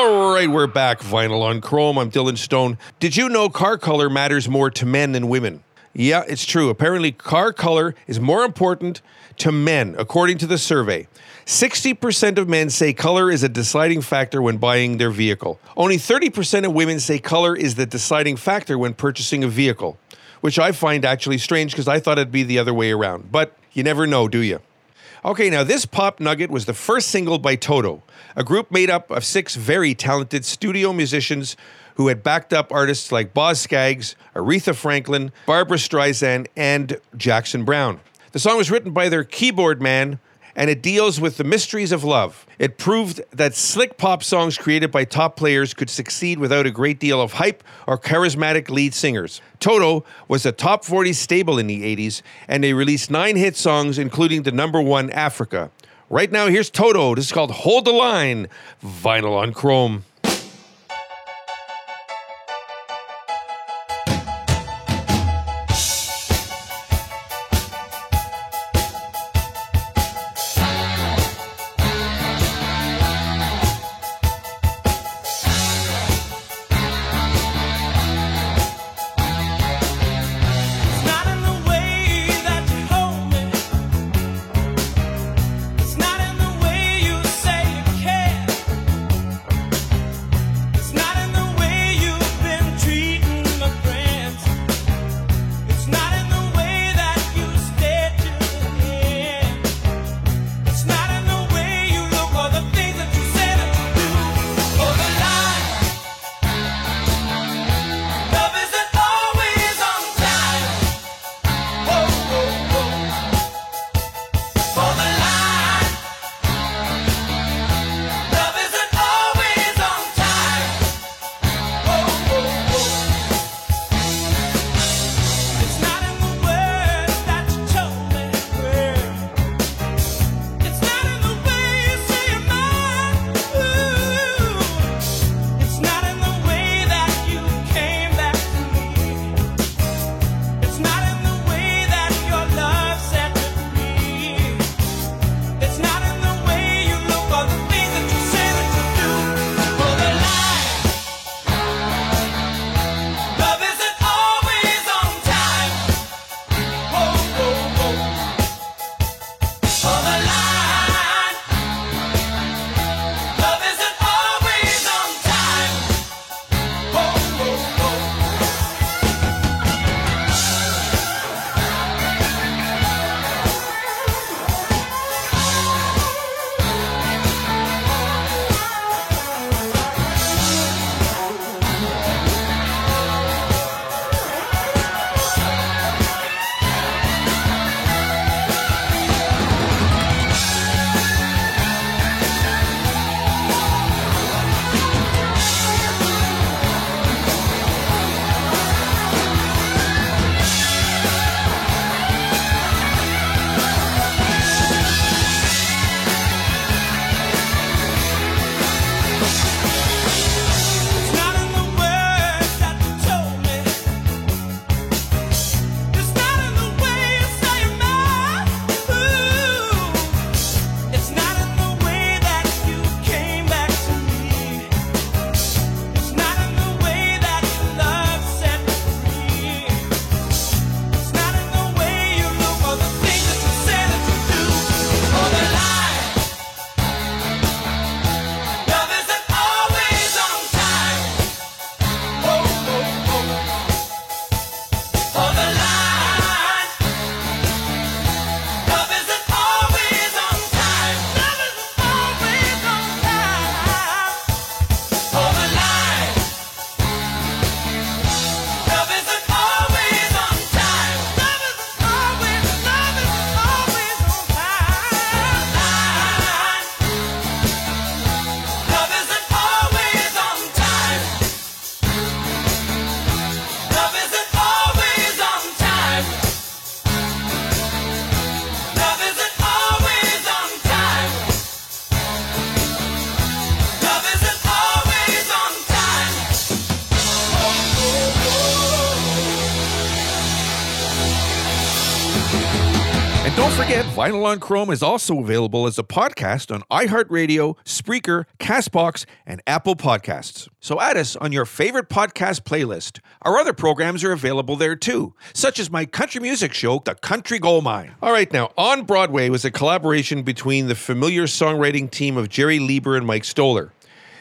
All right, we're back. Vinyl on Chrome. I'm Dylan Stone. Did you know car color matters more to men than women? Yeah, it's true. Apparently, car color is more important to men, according to the survey. 60% of men say color is a deciding factor when buying their vehicle. Only 30% of women say color is the deciding factor when purchasing a vehicle, which I find actually strange because I thought it'd be the other way around. But you never know, do you? Okay, now this pop nugget was the first single by Toto, a group made up of six very talented studio musicians who had backed up artists like Boz Scaggs, Aretha Franklin, Barbra Streisand, and Jackson Browne. The song was written by their keyboard man, and it deals with the mysteries of love. It proved that slick pop songs created by top players could succeed without a great deal of hype or charismatic lead singers. Toto was a top 40 stable in the 80s, and they released nine hit songs, including the number one Africa. Right now, here's Toto. This is called Hold the Line, vinyl on chrome. Vinyl on Chrome is also available as a podcast on iHeartRadio, Spreaker, Castbox, and Apple Podcasts. So add us on your favorite podcast playlist. Our other programs are available there too, such as my country music show, The Country Gold Mine. All right, now, On Broadway was a collaboration between the familiar songwriting team of Jerry Leiber and Mike Stoller,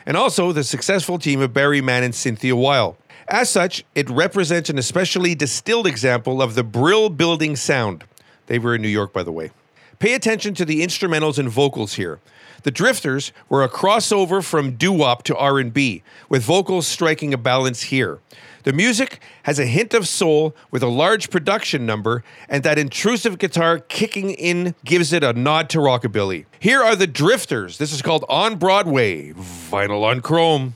and also the successful team of Barry Mann and Cynthia Weil. As such, it represents an especially distilled example of the Brill building sound. They were in New York, by the way. Pay attention to the instrumentals and vocals here. The Drifters were a crossover from doo-wop to R&B, with vocals striking a balance here. The music has a hint of soul with a large production number, and that intrusive guitar kicking in gives it a nod to rockabilly. Here are the Drifters. This is called On Broadway, vinyl on chrome.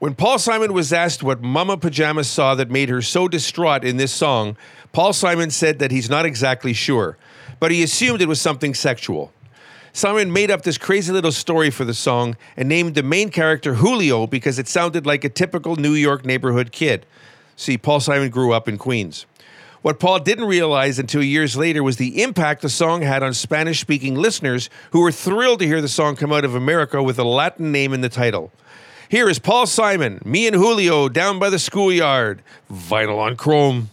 When Paul Simon was asked what Mama Pajama saw that made her so distraught in this song, Paul Simon said that he's not exactly sure, but he assumed it was something sexual. Simon made up this crazy little story for the song and named the main character Julio because it sounded like a typical New York neighborhood kid. See, Paul Simon grew up in Queens. What Paul didn't realize until years later was the impact the song had on Spanish speaking listeners who were thrilled to hear the song come out of America with a Latin name in the title. Here is Paul Simon, me and Julio down by the schoolyard, vinyl on chrome.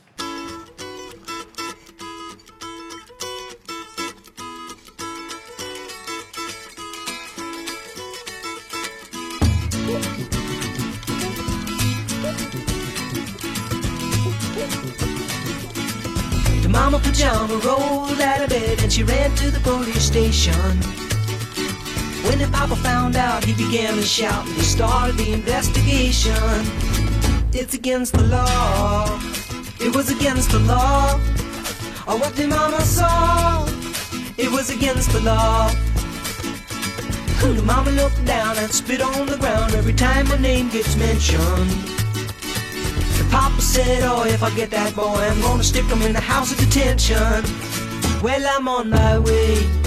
The mama pajama rolled out of bed and she ran to the police station. When the papa found out, he began to shout and he started the investigation. It's against the law. It was against the law. Or what the mama saw. It was against the law. Who The mama looked down and spit on the ground every time my name gets mentioned. The papa said, Oh, if I get that boy, I'm gonna stick him in the house of detention. Well, I'm on my way.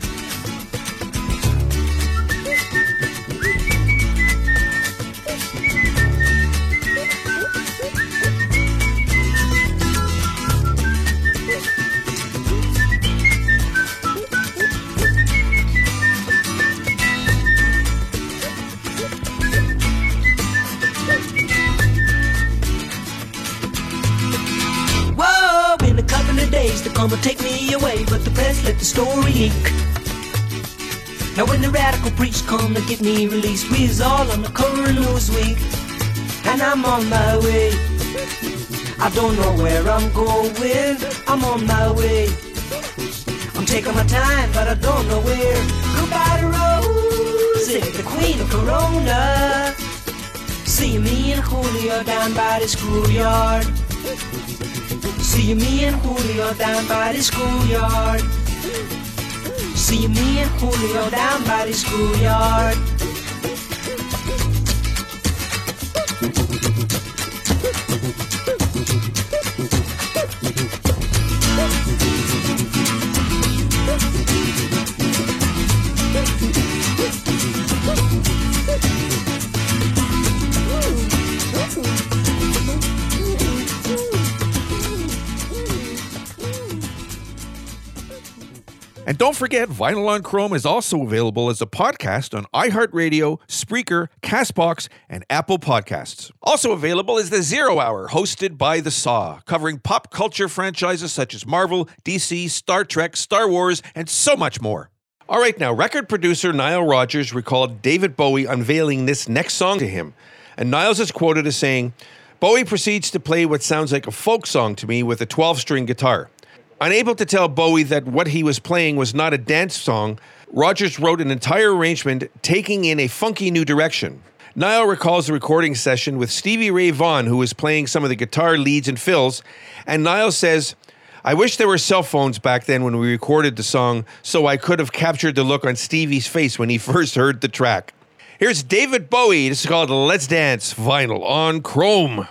Of days take me away, but the press let the story leak. Now when the radical preach come to get me released, we's all on the cover of Newsweek, and I'm on my way. I don't know where I'm going, I'm on my way. I'm taking my time, but I don't know where. Goodbye to Rosie, the queen of Corona. See me and Julio down by the schoolyard. See me and Julio down by the schoolyard. See me and Julio down by the schoolyard. And don't forget, Vinyl on Chrome is also available as a podcast on iHeartRadio, Spreaker, Castbox, and Apple Podcasts. Also available is the Zero Hour, hosted by The Saw, covering pop culture franchises such as Marvel, DC, Star Trek, Star Wars, and so much more. All right, now, record producer Nile Rodgers recalled David Bowie unveiling this next song to him. And Niles is quoted as saying, Bowie proceeds to play what sounds like a folk song to me with a 12 string guitar. Unable to tell Bowie that what he was playing was not a dance song, Rodgers wrote an entire arrangement taking in a funky new direction. Nile recalls the recording session with Stevie Ray Vaughan, who was playing some of the guitar leads and fills, and Nile says, I wish there were cell phones back then when we recorded the song so I could have captured the look on Stevie's face when he first heard the track. Here's David Bowie. This is called Let's Dance Vinyl on Chrome.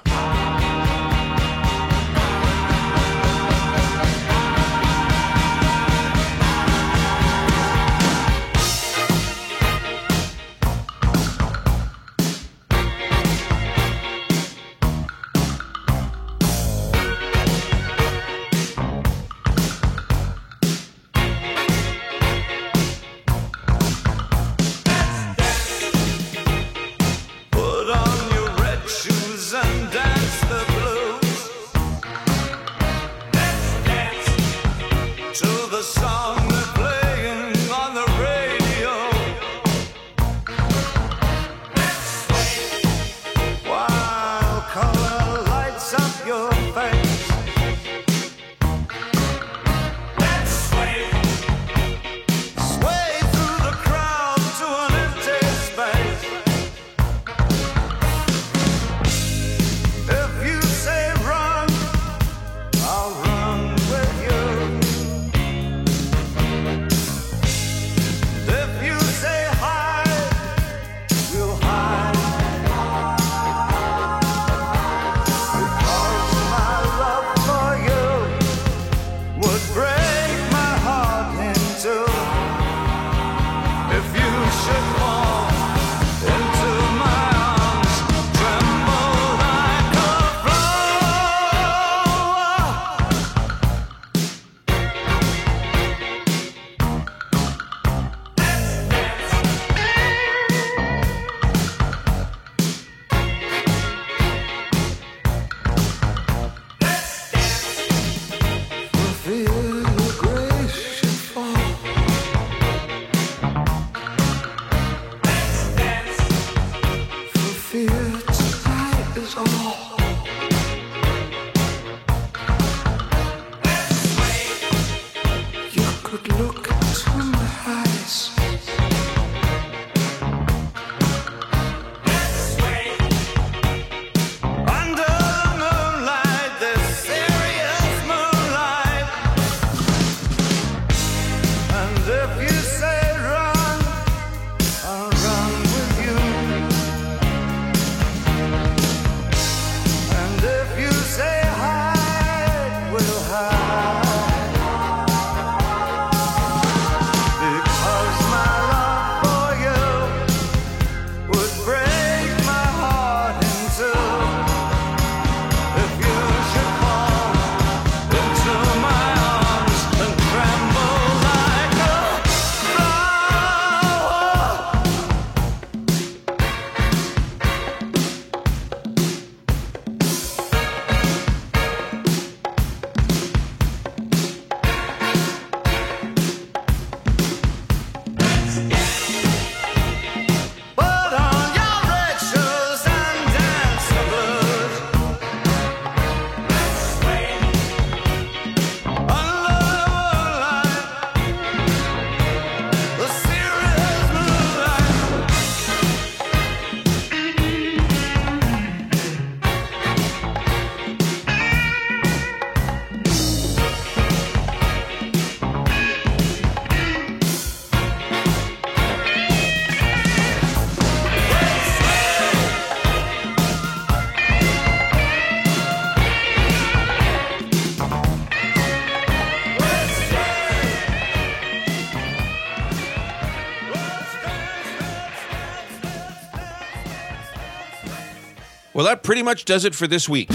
Well, that pretty much does it for this week.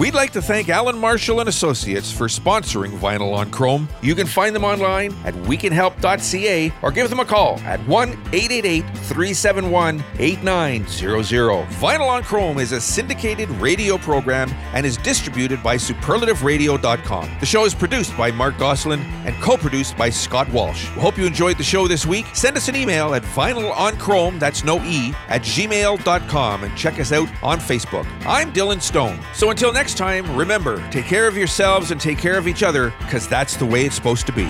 We'd like to thank Allan Marshall and Associates for sponsoring Vinyl on Chrome. You can find them online at wecanhelp.ca or give them a call at 1-888-371-8900. Vinyl on Chrome is a syndicated radio program and is distributed by superlativeradio.com. The show is produced by Mark Goslin and co-produced by Scott Walsh. We hope you enjoyed the show this week. Send us an email at vinylonchrome, that's no E, at gmail.com and check us out on Facebook. I'm Dylan Stone. So until next time, remember, take care of yourselves and take care of each other because that's the way it's supposed to be.